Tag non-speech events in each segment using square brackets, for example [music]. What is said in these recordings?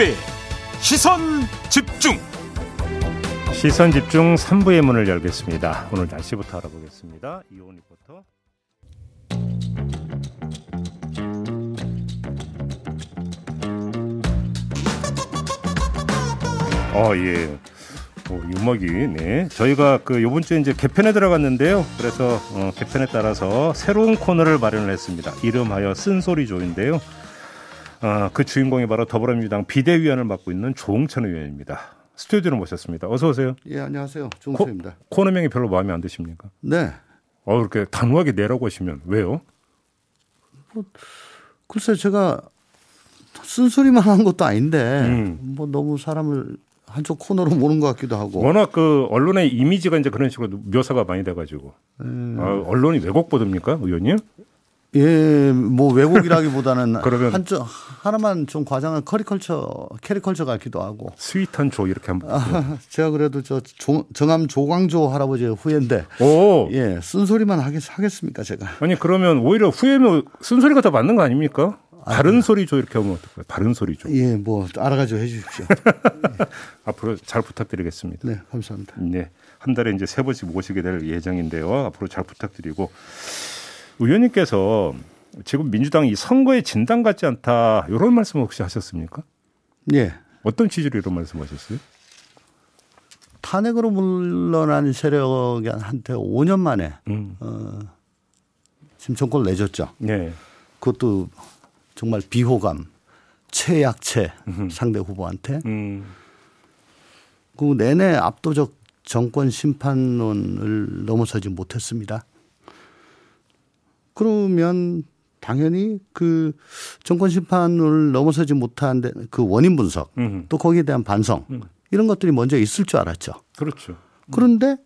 김종배 시선 집중 시선 집중 3부의 문을 열겠습니다. 오늘 날씨부터 알아보겠습니다. 이온 리포터. 어, 예. 오, 이 음악이 네 저희가 그 이번 주에 이제 개편에 들어갔는데요. 그래서 어, 개편에 따라서 새로운 코너를 마련을 했습니다. 이름하여 쓴소리 조인데요. 어, 그 주인공이 바로 더불어민주당 비대위원을 맡고 있는 조홍천 의원입니다. 스튜디오로 모셨습니다. 어서 오세요. 예, 안녕하세요. 조홍천입니다. 코너명이 별로 마음에 안 드십니까? 네. 어, 이렇게 단호하게 내라고 하시면 왜요? 뭐, 글쎄 제가 쓴소리만 한 것도 아닌데 음. 뭐 너무 사람을 한쪽 코너로 모는 것 같기도 하고. 워낙 그 언론의 이미지가 이제 그런 식으로 묘사가 많이 돼가지고 음. 아, 언론이 왜곡 보도입니까, 의원님? 예, 뭐 왜곡이라기보다는 [laughs] 그러면- 한쪽 하나만 좀 과장한 캐리컬처 캐리커처 같기도 하고. sweet한 조 이렇게 한번. 아, 제가 그래도 저 조- 정암 조광조 할아버지의 후예인데 오. 예, 쓴소리만 하겠, 하겠습니까 제가. 아니 그러면 오히려 후예면 쓴소리가 더 맞는 거 아닙니까? 바른 소리 조 이렇게 하면 어떨까요? 바른 소리 조. 예, 뭐 알아가지고 해주십시오. [laughs] 앞으로 잘 부탁드리겠습니다. 네, 감사합니다. 네. 한 달에 이제 세 번씩 모시게 될 예정인데요. 앞으로 잘 부탁드리고 의원님께서 지금 민주당이 이 선거에 진단 같지 않다 이런 말씀 혹시 하셨습니까? 예. 어떤 취지로 이런 말씀하셨어요? 탄핵으로 물러난 세력한테 5년 만에 음. 지금 정권을 내줬죠. 네. 그것도 정말 비호감, 최약체 상대 후보한테 음. 그 내내 압도적 정권 심판론을 넘어서지 못했습니다. 그러면 당연히 그 정권 심판을 넘어서지 못한 데그 원인 분석 음. 또 거기에 대한 반성 이런 것들이 먼저 있을 줄 알았죠. 그렇죠. 그런데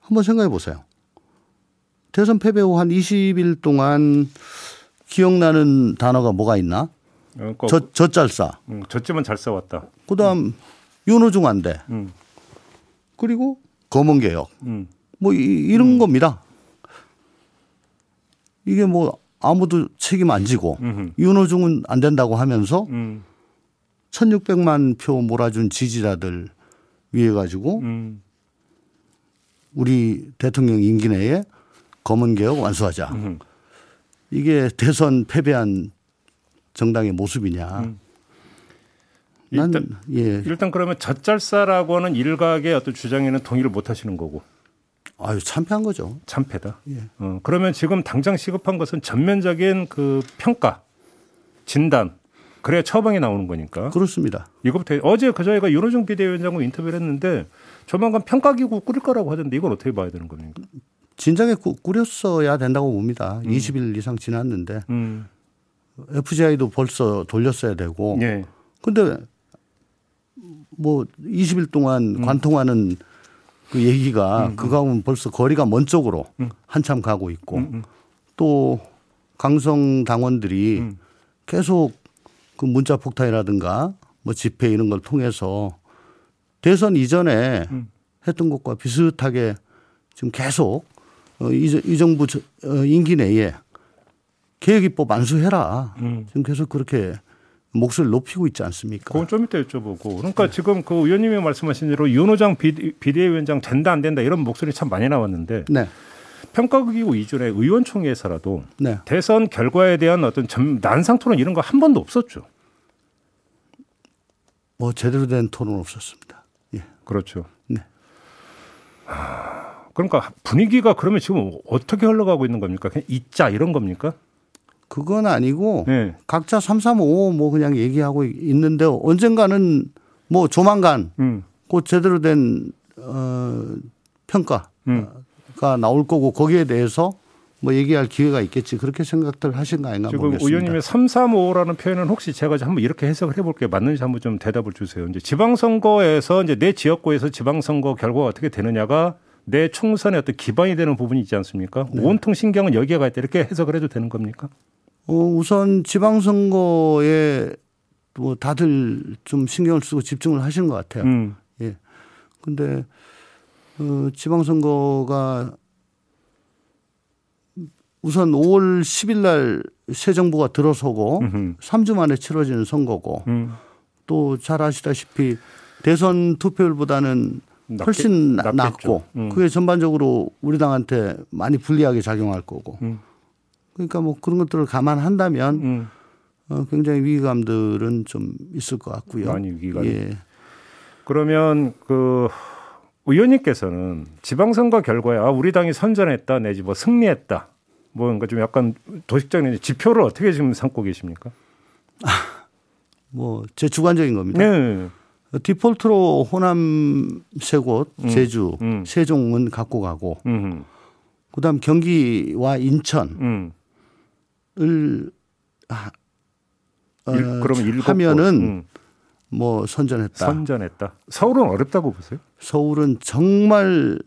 한번 생각해 보세요. 대선 패배 후 한 20일 동안 기억나는 단어가 뭐가 있나? 어, 거- 저, 젖잘싸. 음, 졌지만 잘 싸웠다. 그 다음 윤호중 안대. 음. 그리고 검은개혁. 음. 뭐 이, 런 겁니다. 이게 뭐 아무도 책임 안 지고 음흠. 윤호중은 안 된다고 하면서 음. 1600만 표 몰아준 지지자들 위해 가지고 음. 우리 대통령 임기 내에 검은 개혁 완수하자. 음. 이게 대선 패배한 정당의 모습이냐. 난, 일단- 예. 일단 그러면 젖잘싸라고 하는 일각의 어떤 주장에는 동의를 못 하시는 거고 아유, 참패한 거죠. 참패다. 예. 어, 그러면 지금 당장 시급한 것은 전면적인 그 평가, 진단, 그래야 처방이 나오는 거니까. 그렇습니다. 이거부터 어제 그 저희가 윤호중 비대위원장과 인터뷰를 했는데 조만간 평가기구 꾸릴 거라고 하던데 이건 어떻게 봐야 되는 겁니까? 진작에 꾸- 꾸렸어야 된다고 봅니다. 20일 이상 지났는데 음, FGI도 벌써 돌렸어야 되고. 예, 근데 뭐 20일 동안 관통하는 그 얘기가 그거하고는 벌써 거리가 먼 쪽으로 한참 가고 있고 또 강성 당원들이 계속 그 문자 폭탄이라든가 뭐 집회 이런 걸 통해서 대선 이전에 했던 것과 비슷하게 지금 계속 어, 이, 이 정부 저- 어, 임기 내에 계획입법 안수해라. 지금 계속 그렇게 목소리를 높이고 있지 않습니까? 그건 좀 이따 여쭤보고. 그러니까 지금 그 의원님이 말씀하신 대로 윤호장 비대, 비대위원장 된다 안 된다 이런 목소리 참 많이 나왔는데 네. 평가기구 이전에 의원총회에서라도 네. 대선 결과에 대한 어떤 점, 난상 토론 이런 거 한 번도 없었죠. 뭐 제대로 된 토론 없었습니다. 예. 그렇죠. 네. 아, 그러니까 분위기가 그러면 지금 어떻게 흘러가고 있는 겁니까? 그냥 잊자 이런 겁니까? 그건 아니고 네. 각자 335뭐 그냥 얘기하고 있는데 언젠가는 뭐 조만간 음. 곧 제대로 된 어, 평가가 음. 나올 거고 거기에 대해서 뭐 얘기할 기회가 있겠지 그렇게 생각들 하신 거 아닌가 지금 모르겠습니다. 의원님의 335라는 표현은 혹시 제가 한번 이렇게 해석을 해볼게요. 맞는지 한번 좀 대답을 주세요. 이제 지방선거에서 이제 내 지역구에서 지방선거 결과가 어떻게 되느냐가 내 총선의 어떤 기반이 되는 부분이 있지 않습니까? 네. 온통 신경은 여기에 가 있다 이렇게 해석을 해도 되는 겁니까? 어, 우선 지방선거에 뭐 다들 좀 신경을 쓰고 집중을 하시는 것 같아요. 음. 예. 근데 어, 지방선거가 우선 5월 10일 날 새 정부가 들어서고 음흠. 3주 만에 치러지는 선거고 음. 또잘 아시다시피 대선 투표율보다는 낮게- 훨씬 나- 낮겠죠. 낮고 음. 그게 전반적으로 우리 당한테 많이 불리하게 작용할 거고 음. 그러니까 뭐 그런 것들을 감안한다면 음. 어, 굉장히 위기감들은 좀 있을 것 같고요. 많이 위기감이. 예. 그러면 그 의원님께서는 지방선거 결과에 아 우리 당이 선전했다 내지 뭐 승리했다 뭐 그러니까 좀 약간 도식적인 지표를 어떻게 지금 삼고 계십니까? 뭐 제 주관적인 겁니다. 네. 디폴트로 호남 세 곳, 제주, 음. 세종은 갖고 가고 음. 그다음 경기와 인천을 음. 하- 일, 어, 그러면 일곱 하면은 곳. 음. 뭐 선전했다. 선전했다. 서울은 어렵다고 보세요? 서울은 정말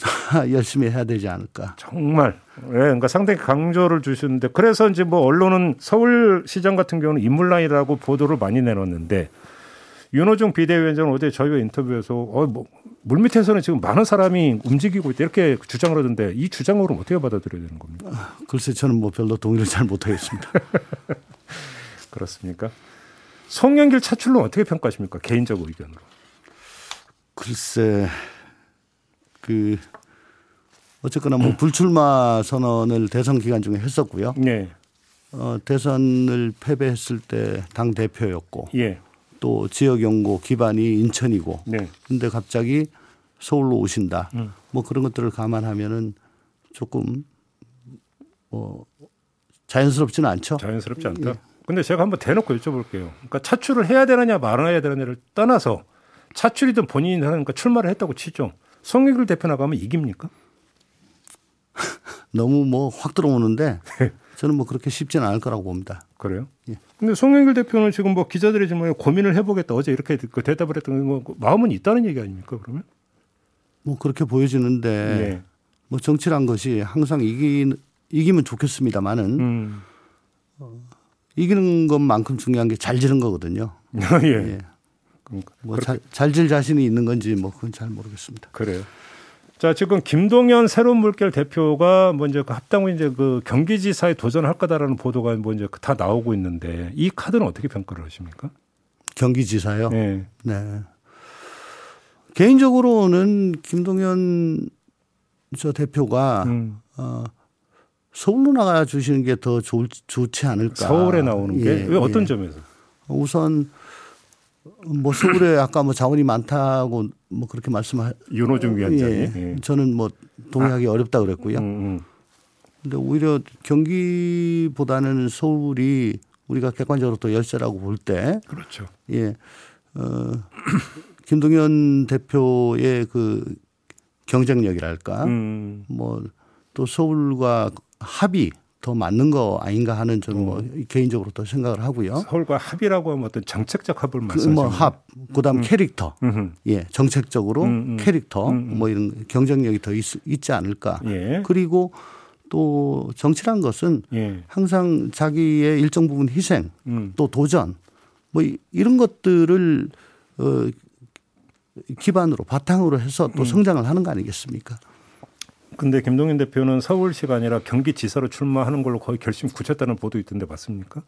[laughs] 열심히 해야 되지 않을까. 정말. 예, 그러니까 상당히 강조를 주시는데 그래서 이제 뭐 언론은 서울시장 같은 경우는 인물라인이라고 보도를 많이 내놓는데 윤호중 비대위원장은 어제 저희와 인터뷰에서 어, 뭐 물밑에서는 지금 많은 사람이 움직이고 있다 이렇게 주장을 하던데 이 주장으로 어떻게 받아들여야 되는 겁니까? 글쎄 저는 뭐 별로 동의를 잘 못하겠습니다. [laughs] 그렇습니까? 송영길 차출로 어떻게 평가하십니까? 개인적 의견으로. 글쎄 그 어쨌거나 뭐 불출마 선언을 대선 기간 중에 했었고요. 네. 어, 대선을 패배했을 때 당 대표였고 예. 또 지역 연구 기반이 인천이고 네. 근데 갑자기 서울로 오신다. 음. 뭐 그런 것들을 감안하면은 조금 뭐 자연스럽지는 않죠. 자연스럽지 않다. 근데 제가 한번 대놓고 여쭤볼게요. 그러니까 차출을 해야 되느냐 말아야 되느냐를 떠나서 차출이든 본인이 하니까 출마를 했다고 치죠. 송영길 대표 나가면 이깁니까? [laughs] 너무 뭐 확 들어오는데 저는 뭐 그렇게 쉽지는 않을 거라고 봅니다. 그래요? 예. 근데 송영길 대표는 지금 뭐 기자들의 질문에 고민을 해보겠다 어제 이렇게 그 대답을 했던 거뭐 마음은 있다는 얘기 아닙니까 그러면? 뭐 그렇게 보여지는데 예. 뭐 정치란 것이 항상 이기 이기면 좋겠습니다만은 음. 이기는 것만큼 중요한 게 잘 지는 거거든요. [laughs] 예. 예. 그러니까 뭐 잘 질 자신이 있는 건지 뭐 그건 잘 모르겠습니다. 그래요. 자, 지금 김동연 새로운 물결 대표가 먼저 그 합당 후 이제 그 경기지사에 도전할 거다라는 보도가 뭐 이제 다 나오고 있는데 이 카드는 어떻게 평가를 하십니까? 경기지사요. 네. 네. 개인적으로는 김동연 저 대표가 음. 어, 서울로 나가 주시는 게 더 좋지 않을까. 서울에 나오는 게 예, 왜 어떤 예. 점에서? 우선 뭐 서울에 아까 뭐 자원이 많다고 뭐 그렇게 말씀하 윤호중 위원장이. 예. 예. 저는 뭐 동의하기 어렵다 그랬고요. 음, 음. 근데 오히려 경기보다는 서울이 우리가 객관적으로 또 열세라고 볼 때, 그렇죠. 예, 어, [coughs] 김동연 대표의 그 경쟁력이랄까, 음. 뭐또 서울과 합이 더 맞는 거 아닌가 하는 저는 뭐 개인적으로 또 생각을 하고요. 서울과 합의라고 하면 어떤 정책적 합을 그 말씀하시는 뭐 합, 그다음 캐릭터, 음. 예, 정책적으로 음, 음. 캐릭터, 음, 음. 뭐 이런 경쟁력이 더 있, 있지 않을까. 예. 그리고 또 정치란 것은 예. 항상 자기의 일정 부분 희생, 음. 또 도전, 뭐 이- 이런 것들을 어, 기반으로 바탕으로 해서 음. 또 성장을 하는 거 아니겠습니까? 근데 김동연 대표는 서울시가 아니라 경기지사로 출마하는 걸로 거의 결심 굳혔다는 보도 있던데 맞습니까?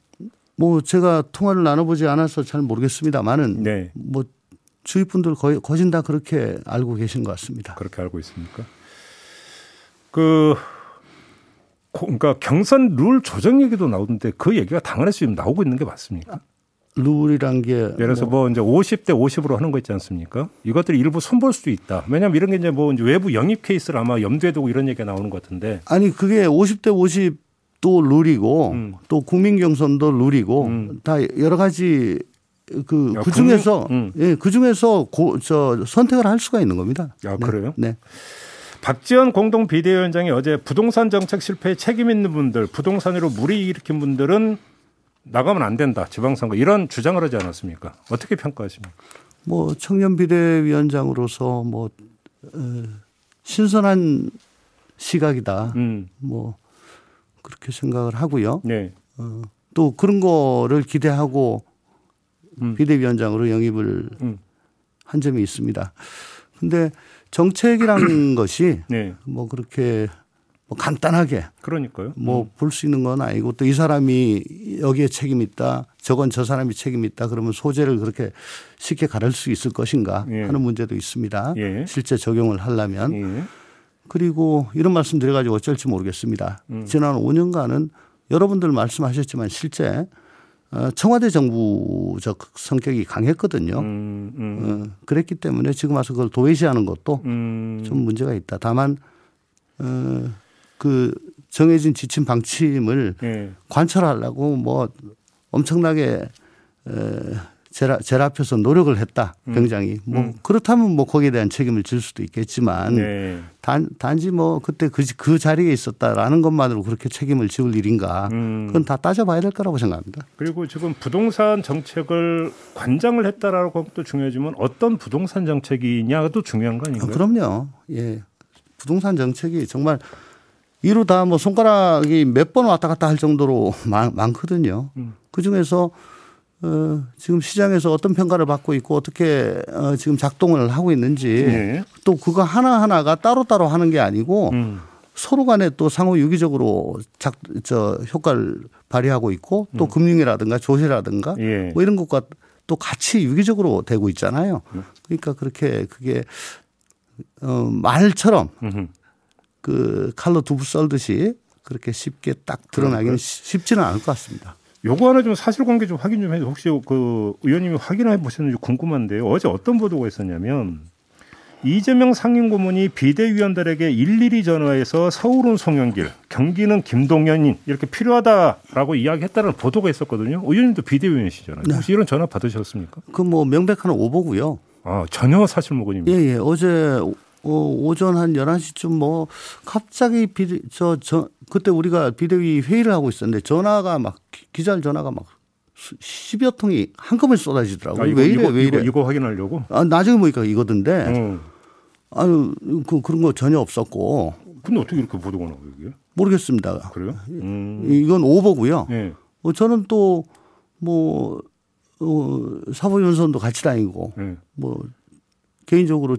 뭐 제가 통화를 나눠보지 않아서 잘 모르겠습니다만은 네. 뭐 주위 분들 거의 거진 다 그렇게 알고 계신 것 같습니다. 그렇게 알고 있습니까? 그 고- 그러니까 경선 룰 조정 얘기도 나오는데 그 얘기가 당연히 지금 나오고 있는 게 맞습니까? 룰이란 게 예를 들어서 뭐 이제 50대 50으로 하는 거 있지 않습니까? 이것들이 일부 손볼 수도 있다. 왜냐하면 이런 게 이제 뭐 이제 외부 영입 케이스를 아마 염두에 두고 이런 얘기가 나오는 것 같은데. 아니 그게 50대 50도 룰이고 음. 또 국민 경선도 룰이고 음. 다 여러 가지 그 야, 그 중에서 국민- 음. 예, 그 중에서 저 선택을 할 수가 있는 겁니다. 야, 네. 그래요? 네. 박지원 공동 비대위원장이 어제 부동산 정책 실패에 책임 있는 분들, 부동산으로 무리 일으킨 분들은 나가면 안 된다. 지방선거 이런 주장을 하지 않았습니까? 어떻게 평가하십니까? 뭐 청년 비대위원장으로서 뭐 어, 신선한 시각이다. 음, 뭐 그렇게 생각을 하고요. 네, 어, 또 그런 거를 기대하고 음. 비대위원장으로 영입을 음. 한 점이 있습니다. 근데 정책이란 [coughs] 것이 네, 뭐 그렇게 뭐 간단하게 그러니까요. 뭐 볼 수 있는 건 아니고 또 이 사람이 여기에 책임 있다. 저건 저 사람이 책임 있다. 그러면 소재를 그렇게 쉽게 가를 수 있을 것인가 예. 하는 문제도 있습니다. 예. 실제 적용을 하려면 예. 그리고 이런 말씀 드려가지고 어쩔지 모르겠습니다. 음. 지난 5년간은 여러분들 말씀하셨지만 실제 어, 청와대 정부적 성격이 강했거든요. 음, 음, 어, 그랬기 때문에 지금 와서 그걸 도외시하는 것도 음. 좀 문제가 있다. 다만 어, 그 정해진 지침 방침을 예. 관철하려고 뭐 엄청나게 에, 젤, 젤 앞에서 노력을 했다. 음. 굉장히 뭐 그렇다면 뭐 거기에 대한 책임을 질 수도 있겠지만 네. 단, 단지 뭐 그때 그, 그 자리에 있었다라는 것만으로 그렇게 책임을 지울 일인가 음. 그건 다 따져봐야 될 거라고 생각합니다. 그리고 지금 부동산 정책을 관장을 했다라고 것도 중요하지만 어떤 부동산 정책이냐도 중요한 거 아, 아닌가요? 그럼요. 예. 부동산 정책이 정말 이루다 뭐 손가락이 몇 번 왔다 갔다 할 정도로 많, 많거든요. 음. 그 중에서 어, 지금 시장에서 어떤 평가를 받고 있고 어떻게 어, 지금 작동을 하고 있는지 예. 또 그거 하나하나가 따로따로 하는 게 아니고 음. 서로 간에 또 상호 유기적으로 작, 저 효과를 발휘하고 있고 또 금융이라든가 조세라든가 음. 예. 뭐 이런 것과 또 같이 유기적으로 되고 있잖아요. 음. 그러니까 그렇게 그게 어, 말처럼 음흠. 그 칼로 두부 썰듯이 그렇게 쉽게 딱 드러나기는 쉽- 쉽지는 않을 것 같습니다. 요거 하나 좀 사실관계 좀 확인 좀 해도 혹시 그 의원님이 확인해 보셨는지 궁금한데요. 어제 어떤 보도가 있었냐면 이재명 상임고문이 비대위원들에게 일일이 전화해서 서울은 송영길, 경기는 김동연인 이렇게 필요하다라고 이야기했다는 보도가 있었거든요. 의원님도 비대위원이시잖아요. 네. 혹시 이런 전화 받으셨습니까? 그 뭐 명백한 오보고요. 아 전혀 사실 무근입니다. 예, 예. 어제 어, 오전 한 11시쯤 뭐 갑자기 비대, 저, 저, 그때 우리가 비대위 회의를 하고 있었는데 전화가 막 기- 기자 전화가 막 수- 10여 통이 한꺼번에 쏟아지더라고요. 아, 이거, 왜 이래, 이거, 왜 이래. 이거, 이거 확인하려고? 아, 나중에 보니까 이거던데. 어. 아유, 그, 그런 거 전혀 없었고 근데 어떻게 이렇게 보도가 나와요 이게? 모르겠습니다. 그래요? 음. 이건 오보고요. 예. 어, 저는 또 뭐, 어, 사법연수원도 같이 다니고 예. 뭐 개인적으로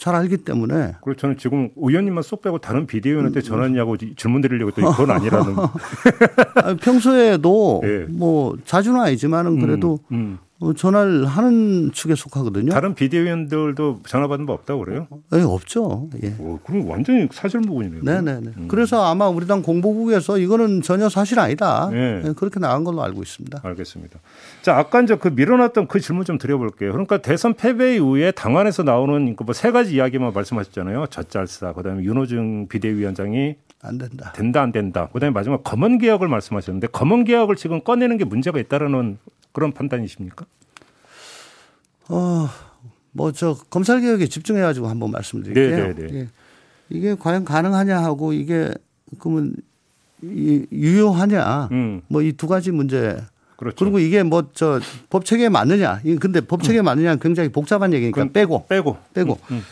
잘 알기 때문에 그리고 저는 지금 의원님만 쏙 빼고 다른 비대위원한테 전화했냐고 질문 드리려고 했더니 그건 아니라는. [laughs] 아, 평소에도 [laughs] 예. 뭐 자주는 아니지만은 그래도 음. 어, 전화를 하는 축에 속하거든요. 다른 비대위원들도 전화 받은 바 없다고 그래요? 예, 없죠. 예. 오, 그럼 완전히 사실무근이네요. 네네네. 그래서 아마 우리 당 공보국에서 이거는 전혀 사실 아니다. 예. 예, 그렇게 나간 걸로 알고 있습니다. 알겠습니다. 자, 아까 이제 그 밀어놨던 그 질문 좀 드려볼게요. 그러니까 대선 패배 이후에 당안에서 나오는 그 뭐 세 가지 이야기만 말씀하셨잖아요. 젖잘싸, 그다음에 윤호중 비대위원장이 안 된다. 된다 안 된다. 그다음에 마지막 검언 개혁을 말씀하셨는데 검언 개혁을 지금 꺼내는 게 문제가 있다라는 그런 판단이십니까? 어, 뭐 저 검찰 개혁에 집중해 가지고 한번 말씀드릴게요. 네, 네, 네. 예. 이게 과연 가능하냐 하고 이게 그러면 이, 유효하냐? 음, 뭐이 두 가지 문제. 그렇죠. 그리고 이게 뭐 저 법 체계에 맞느냐? 이 근데 법 체계에 맞느냐는 굉장히 복잡한 얘기니까 빼고 빼고 빼고 음,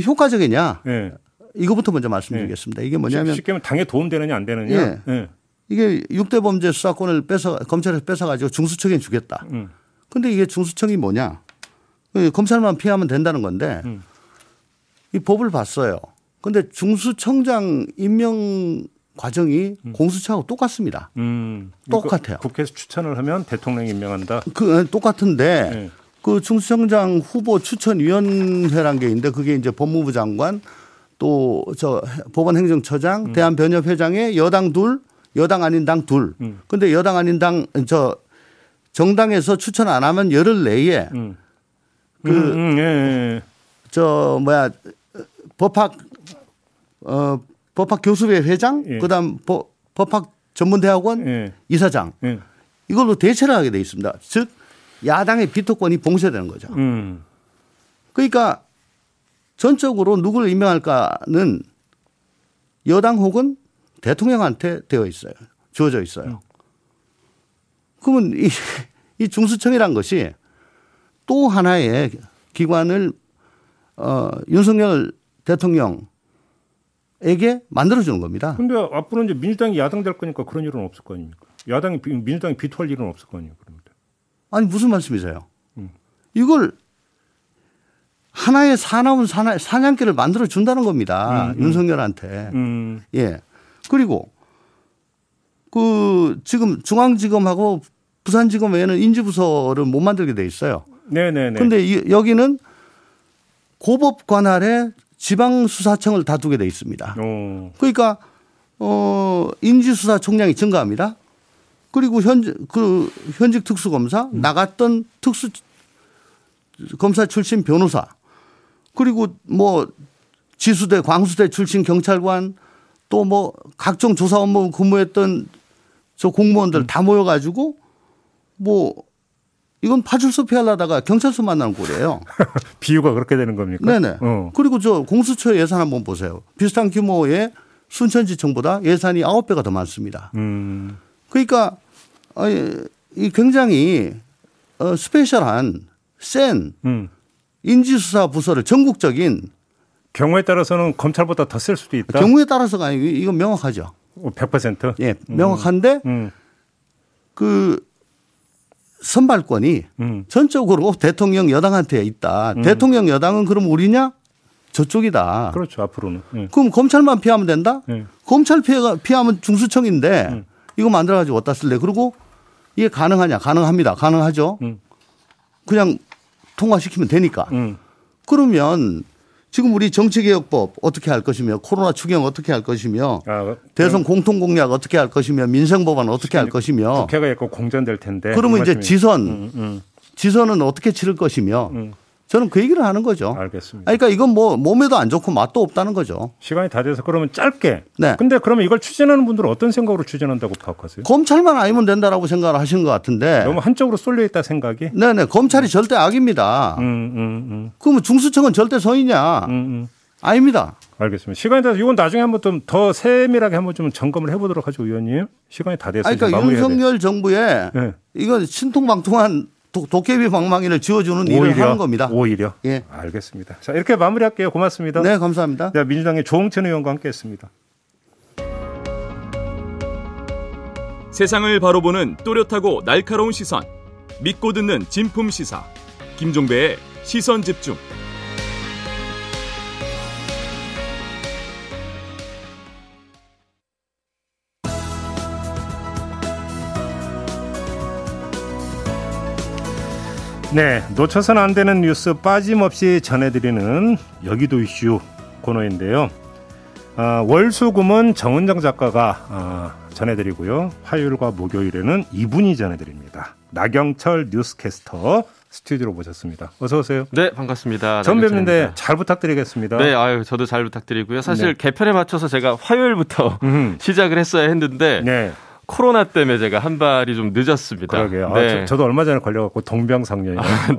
효과적이냐? 예. 이거부터 먼저 말씀드리겠습니다. 이게 뭐냐면 쉽게 하면 당에 도움 되느냐 안 되느냐. 예. 예. 이게 6대 범죄 수사권을 뺏어 검찰에서 뺏어 가지고 중수청에 주겠다. 음. 근데 이게 중수청이 뭐냐? 그 검찰만 피하면 된다는 건데 음. 이 법을 봤어요. 근데 중수청장 임명 과정이 공수처하고 똑같습니다. 음. 똑같아요. 국회에서 추천을 하면 대통령이 임명한다. 그 똑같은데 예. 그 중수청장 후보 추천위원회란 게 있는데 그게 이제 법무부 장관 또 저 법원 행정처장 대한변협회장에 여당 둘 여당 아닌 당 둘. 음. 근데 여당 아닌 당 저 정당에서 추천 안 하면 열흘 내에 음. 그 음, 음, 예, 예. 저 뭐야 법학 어 법학 교수회 회장 예. 그다음 법, 법학 전문대학원 예. 이사장 예. 이걸로 대체를 하게 돼 있습니다. 즉 야당의 비토권이 봉쇄되는 거죠. 음. 그러니까 전적으로 누구를 임명할까는 여당 혹은 대통령한테 되어 있어요. 주어져 있어요. 그러면 이, [laughs] 이 중수청이란 것이 또 하나의 기관을 어, 윤석열 대통령 에게 만들어주는 겁니다. 근데 앞으로 이제 민주당이 야당 될 거니까 그런 일은 없을 거 아닙니까? 야당이 비- 민주당이 비토할 일은 없을 거 아니에요. 그러면. 아니 무슨 말씀이세요? 음. 이걸 하나의 사나운 사나, 사냥개를 만들어 준다는 겁니다. 음, 음. 윤석열한테. 음. 예. 그리고 그 지금 중앙지검하고 부산지검 외에는 인지부서를 못 만들게 돼 있어요. 네네네. 근데 이, 여기는 고법 관할에 지방수사청을 다 두게 돼 있습니다. 어. 그러니까 어 인지수사 총량이 증가합니다. 그리고 현그 현직 특수검사 나갔던 특수 검사 출신 변호사 그리고 뭐 지수대 광수대 출신 경찰관 또 뭐 각종 조사 업무 근무했던 저 공무원들 다 모여가지고 뭐 이건 파출소 피하려다가 경찰서 만나는 꼴이에요. [laughs] 비유가 그렇게 되는 겁니까? 네네. 어. 그리고 저 공수처 예산 한번 보세요. 비슷한 규모의 순천지청보다 예산이 9배가 더 많습니다. 음. 그러니까 어, 이 굉장히 어, 스페셜한 센 음. 인지수사 부서를 전국적인 경우에 따라서는 검찰보다 더 쓸 수도 있다. 경우에 따라서가 아니고 이건 명확하죠. 어, 100%. 예, 명확한데 음. 그 선발권이 음. 전적으로 대통령 여당한테 있다. 대통령 여당은 그럼 우리냐? 저쪽이다. 그렇죠. 앞으로는. 음. 그럼 검찰만 피하면 된다? 음. 검찰 피해가 피하면 중수청인데 음. 이거 만들어 가지고 어디다 쓸래? 그리고 이게 가능하냐? 가능합니다. 가능하죠. 음. 그냥 통과시키면 되니까. 음. 그러면 지금 우리 정치개혁법 어떻게 할 것이며 코로나 추경 어떻게 할 것이며 아, 대선 공통 공약 어떻게 할 것이며 민생 법안 어떻게 할 것이며 국회가 있고 공전될 텐데. 그러면 이 이제 지선 음, 음, 지선은 어떻게 치를 것이며 음. 저는 그 얘기를 하는 거죠. 알겠습니다. 그러니까 이건 뭐 몸에도 안 좋고 맛도 없다는 거죠. 시간이 다 돼서 그러면 짧게. 네. 근데 그러면 이걸 추진하는 분들은 어떤 생각으로 추진한다고 파악하세요? 검찰만 아니면 된다라고 생각을 하신 것 같은데 너무 한쪽으로 쏠려 있다 생각이? 네네 검찰이 절대 악입니다. 음, 음, 음, 그러면 중수청은 절대 선이냐? 음, 음. 아닙니다. 알겠습니다. 시간이 돼서 이건 나중에 한번 좀 더 세밀하게 한번 좀 점검을 해보도록 하죠, 의원님. 시간이 다 돼서 그러니까 돼. 윤석열 정부에 네. 이건 신통방통한 도, 도깨비 방망이를 지어주는 일을 하는 겁니다. 오히려. 예. 알겠습니다. 자 이렇게 마무리할게요. 고맙습니다. 네, 감사합니다. 자, 민주당의 조홍천 의원과 함께 했습니다. 세상을 바로 보는 또렷하고 날카로운 시선. 믿고 듣는 진품 시사. 김종배의 시선 집중. 네, 놓쳐서는 안 되는 뉴스 빠짐없이 전해드리는 여기도 이슈 코너인데요. 아, 월수금은 정은정 작가가 아, 전해드리고요. 화요일과 목요일에는 이분이 전해드립니다. 나경철 뉴스캐스터 스튜디오로 모셨습니다. 어서 오세요. 네, 반갑습니다. 전 뵙는데. 잘 부탁드리겠습니다. 네, 아유, 저도 잘 부탁드리고요. 사실 네. 개편에 맞춰서 제가 화요일부터 음, [laughs] 시작을 했어야 했는데 네, 코로나 때문에 제가 한 발이 좀 늦었습니다. 그러게요. 네. 아, 저, 도 얼마 전에 걸려갖고 동병상련이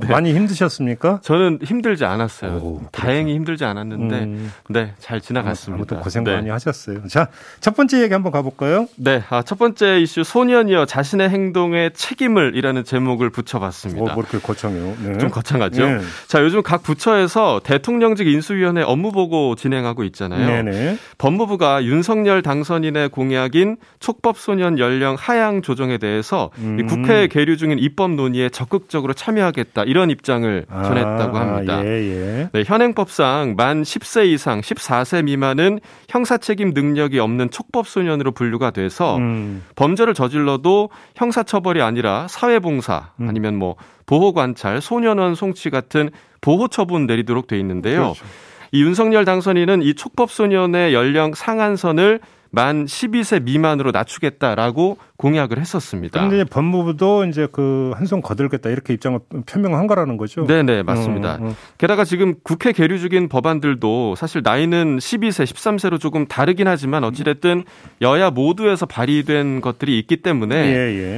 많이 힘드셨습니까? 저는 힘들지 않았어요. 오, 다행히 힘들지 않았는데, 음. 네, 잘 지나갔습니다. 아무튼 고생 네. 많이 하셨어요. 자, 첫 번째 얘기 한번 가볼까요? 네, 아, 첫 번째 이슈 소년이여 자신의 행동에 책임을이라는 제목을 붙여봤습니다. 뭐, 뭐 이렇게 거창해요. 네. 좀 거창하죠. 네. 자, 요즘 각 부처에서 대통령직 인수위원회 업무 보고 진행하고 있잖아요. 네네. 법무부가 윤석열 당선인의 공약인 촉법소년 연령 하향 조정에 대해서 이 음. 국회에 계류 중인 입법 논의에 적극적으로 참여하겠다 이런 입장을 전했다고 아, 합니다. 예, 예. 네, 현행법상 만 10세 이상 14세 미만은 형사 책임 능력이 없는 촉법 소년으로 분류가 돼서 음, 범죄를 저질러도 형사 처벌이 아니라 사회봉사 음. 아니면 뭐 보호 관찰, 소년원 송치 같은 보호 처분 내리도록 돼 있는데요. 그렇죠. 이 윤석열 당선인은 이 촉법 소년의 연령 상한선을 만 12세 미만으로 낮추겠다라고 공약을 했었습니다. 그런데 법무부도 이제 그 한 손 거들겠다 이렇게 입장을 표명한 거라는 거죠. 네네 맞습니다. 음, 음. 게다가 지금 국회 계류 중인 법안들도 사실 나이는 12세, 13세로 조금 다르긴 하지만 어찌됐든 여야 모두에서 발의된 것들이 있기 때문에 예,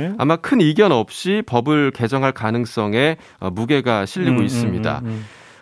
예. 아마 큰 이견 없이 법을 개정할 가능성에 어, 무게가 실리고 음, 있습니다.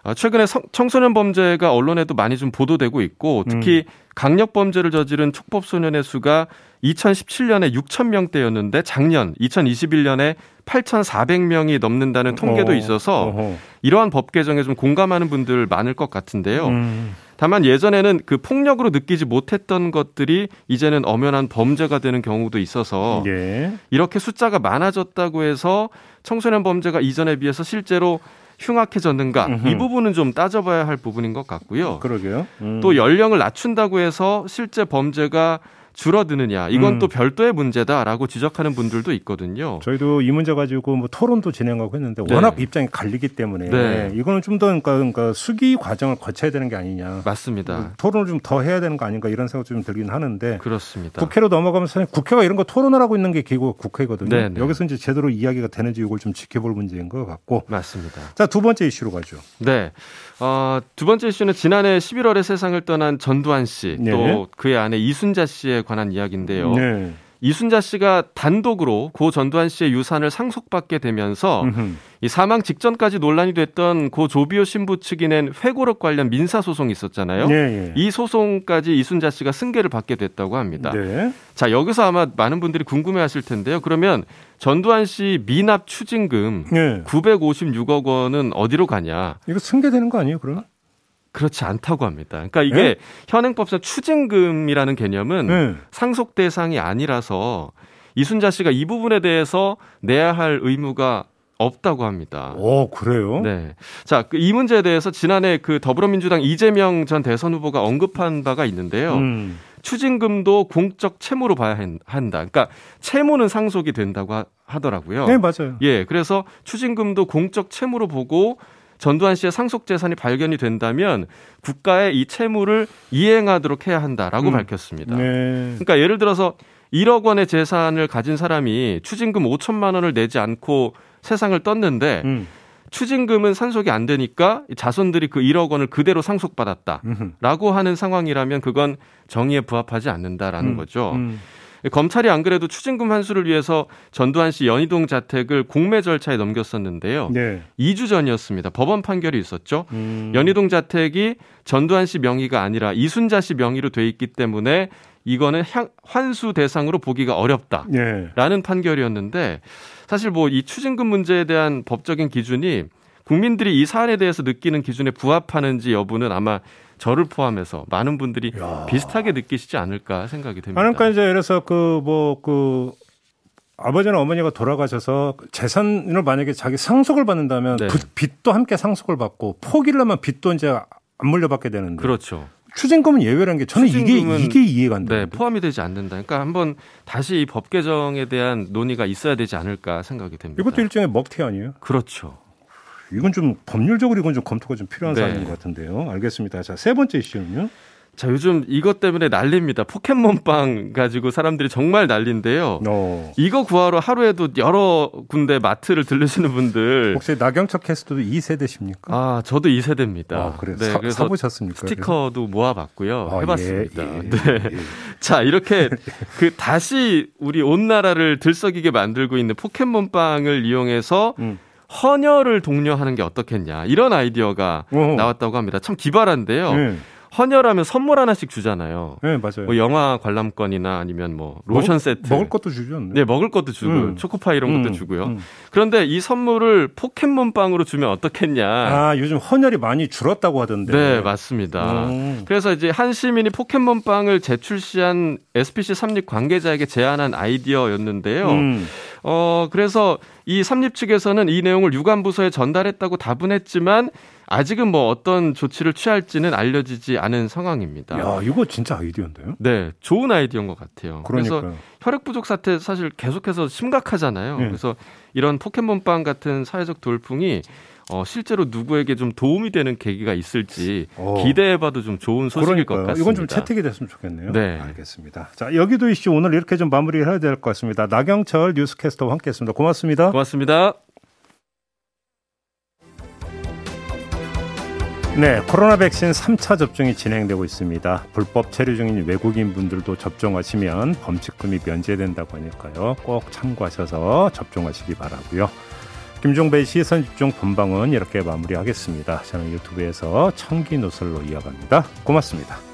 어, 최근에 성- 청소년 범죄가 언론에도 많이 좀 보도되고 있고 특히 음. 강력 범죄를 저지른 촉법 소년의 수가 2017년에 6천 명대였는데 작년 2021년에 8,400명이 넘는다는 통계도 어, 있어서 어허. 이러한 법 개정에 좀 공감하는 분들 많을 것 같은데요. 음, 다만 예전에는 그 폭력으로 느끼지 못했던 것들이 이제는 엄연한 범죄가 되는 경우도 있어서 예. 이렇게 숫자가 많아졌다고 해서 청소년 범죄가 이전에 비해서 실제로 흉악해졌는가 음흠. 이 부분은 좀 따져봐야 할 부분인 것 같고요. 그러게요. 음. 또 연령을 낮춘다고 해서 실제 범죄가 줄어드느냐 이건 음. 또 별도의 문제다라고 지적하는 분들도 있거든요. 저희도 이 문제 가지고 뭐 토론도 진행하고 했는데 네. 워낙 입장이 갈리기 때문에 네. 이거는 좀 더 그러니까, 그러니까 수기 과정을 거쳐야 되는 게 아니냐. 맞습니다. 토론을 좀 더 해야 되는 거 아닌가 이런 생각 좀 들긴 하는데 그렇습니다. 국회로 넘어가면서 국회가 이런 거 토론을 하고 있는 게 기고 국회거든요. 네, 네. 여기서 이제 제대로 이야기가 되는지 이걸 좀 지켜볼 문제인 것 같고. 맞습니다. 자, 두 번째 이슈로 가죠. 네. 어, 두 번째 이슈는 지난해 11월에 세상을 떠난 전두환 씨, 네. 또 그의 아내 이순자 씨에 관한 이야기인데요. 네. 이순자 씨가 단독으로 고 전두환 씨의 유산을 상속받게 되면서 음흠. 이 사망 직전까지 논란이 됐던 고 조비오 신부 측이 낸 회고록 관련 민사 소송이 있었잖아요. 예, 예. 이 소송까지 이순자 씨가 승계를 받게 됐다고 합니다. 네. 자, 여기서 아마 많은 분들이 궁금해 하실 텐데요. 그러면 전두환 씨 미납 추징금 네. 956억 원은 어디로 가냐? 이거 승계되는 거 아니에요, 그러면? 그렇지 않다고 합니다. 그러니까 이게 네? 현행법상 추징금이라는 개념은 네. 상속 대상이 아니라서 이순자 씨가 이 부분에 대해서 내야 할 의무가 없다고 합니다. 오, 그래요? 네. 자, 그이 문제에 대해서 지난해 그 더불어민주당 이재명 전 대선 후보가 언급한 바가 있는데요. 음. 추징금도 공적 채무로 봐야 한- 한다. 그러니까 채무는 상속이 된다고 하- 하더라고요. 네, 맞아요. 예, 그래서 추징금도 공적 채무로 보고 전두환 씨의 상속 재산이 발견이 된다면 국가에 이 채무를 이행하도록 해야 한다라고 음. 밝혔습니다. 네. 그러니까 예를 들어서 1억 원의 재산을 가진 사람이 추징금 5천만 원을 내지 않고 세상을 떴는데 음. 추징금은 상속이 안 되니까 이 자손들이 그 1억 원을 그대로 상속받았다. 음흠. 라고 하는 상황이라면 그건 정의에 부합하지 않는다라는 음. 거죠. 음. 검찰이 안 그래도 추징금 환수를 위해서 전두환 씨 연희동 자택을 공매 절차에 넘겼었는데요. 네. 2주 전이었습니다. 법원 판결이 있었죠. 음. 연희동 자택이 전두환 씨 명의가 아니라 이순자 씨 명의로 돼 있기 때문에 이거는 향- 환수 대상으로 보기가 어렵다. 네. 라는 판결이었는데 사실 뭐 이 추징금 문제에 대한 법적인 기준이 국민들이 이 사안에 대해서 느끼는 기준에 부합하는지 여부는 아마 저를 포함해서 많은 분들이 야. 비슷하게 느끼시지 않을까 생각이 됩니다. 그러니까 이제 그래서 그 뭐 그 아버지나 어머니가 돌아가셔서 재산을 만약에 자기 상속을 받는다면 네. 그 빚도 함께 상속을 받고 포기를 하면 빚도 이제 안 물려받게 되는데 그렇죠. 추징금은 예외라는 게 저는 이게 이게 이해가 안 네, 돼요. 포함이 되지 않는다. 그러니까 한번 다시 이 법 개정에 대한 논의가 있어야 되지 않을까 생각이 됩니다. 이것도 일종의 먹튀 아니에요? 그렇죠. 이건 좀 법률적으로 이건 좀 검토가 좀 필요한 네. 사안인 것 같은데요. 알겠습니다. 자, 세 번째 이슈는요. 자, 요즘 이것 때문에 난립니다. 포켓몬빵 가지고 사람들이 정말 난리인데요. 어. 이거 구하러 하루에도 여러 군데 마트를 들르시는 분들. 혹시 나경철 캐스터도 이 세대십니까? 아, 저도 이 세대입니다. 아, 그래요? 네, 사, 그래서 사보셨습니까? 스티커도 모아봤고요. 아, 해봤습니다. 예, 예, 네. 예. [laughs] 자, 이렇게 그 다시 우리 온 나라를 들썩이게 만들고 있는 포켓몬빵을 이용해서 음. 헌혈을 독려하는 게 어떻겠냐. 이런 아이디어가 어허. 나왔다고 합니다. 참 기발한데요. 네. 헌혈하면 선물 하나씩 주잖아요. 네, 맞아요. 뭐 영화 관람권이나 아니면 뭐 로션 먹을, 세트. 먹을 것도 주죠. 네, 먹을 것도 주고 음. 초코파이 이런 것도 음, 주고요. 음. 그런데 이 선물을 포켓몬빵으로 주면 어떻겠냐. 아, 요즘 헌혈이 많이 줄었다고 하던데. 네, 맞습니다. 음. 그래서 이제 한 시민이 포켓몬빵을 재출시한 SPC 삼립 관계자에게 제안한 아이디어였는데요. 음. 어, 그래서 이 삼립 측에서는 이 내용을 유관부서에 전달했다고 답은 했지만 아직은 뭐 어떤 조치를 취할지는 알려지지 않은 상황입니다. 야, 이거 진짜 아이디어인데요? 네, 좋은 아이디어인 것 같아요. 그래서 그러니까요. 혈액 부족 사태 사실 계속해서 심각하잖아요. 네. 그래서 이런 포켓몬빵 같은 사회적 돌풍이 어, 실제로 누구에게 좀 도움이 되는 계기가 있을지 어. 기대해봐도 좀 좋은 소식일 것 그러니까요. 같습니다. 이건 좀 채택이 됐으면 좋겠네요. 네. 알겠습니다. 자, 여기도 이슈 오늘 이렇게 좀 마무리를 해야 될 것 같습니다. 나경철 뉴스캐스터와 함께 했습니다. 고맙습니다. 고맙습니다. 네, 코로나 백신 3차 접종이 진행되고 있습니다. 불법 체류 중인 외국인 분들도 접종하시면 범칙금이 면제된다고 하니까요. 꼭 참고하셔서 접종하시기 바라고요. 김종배 시선 집중 본방은 이렇게 마무리하겠습니다. 저는 유튜브에서 청기 노설로 이어갑니다. 고맙습니다.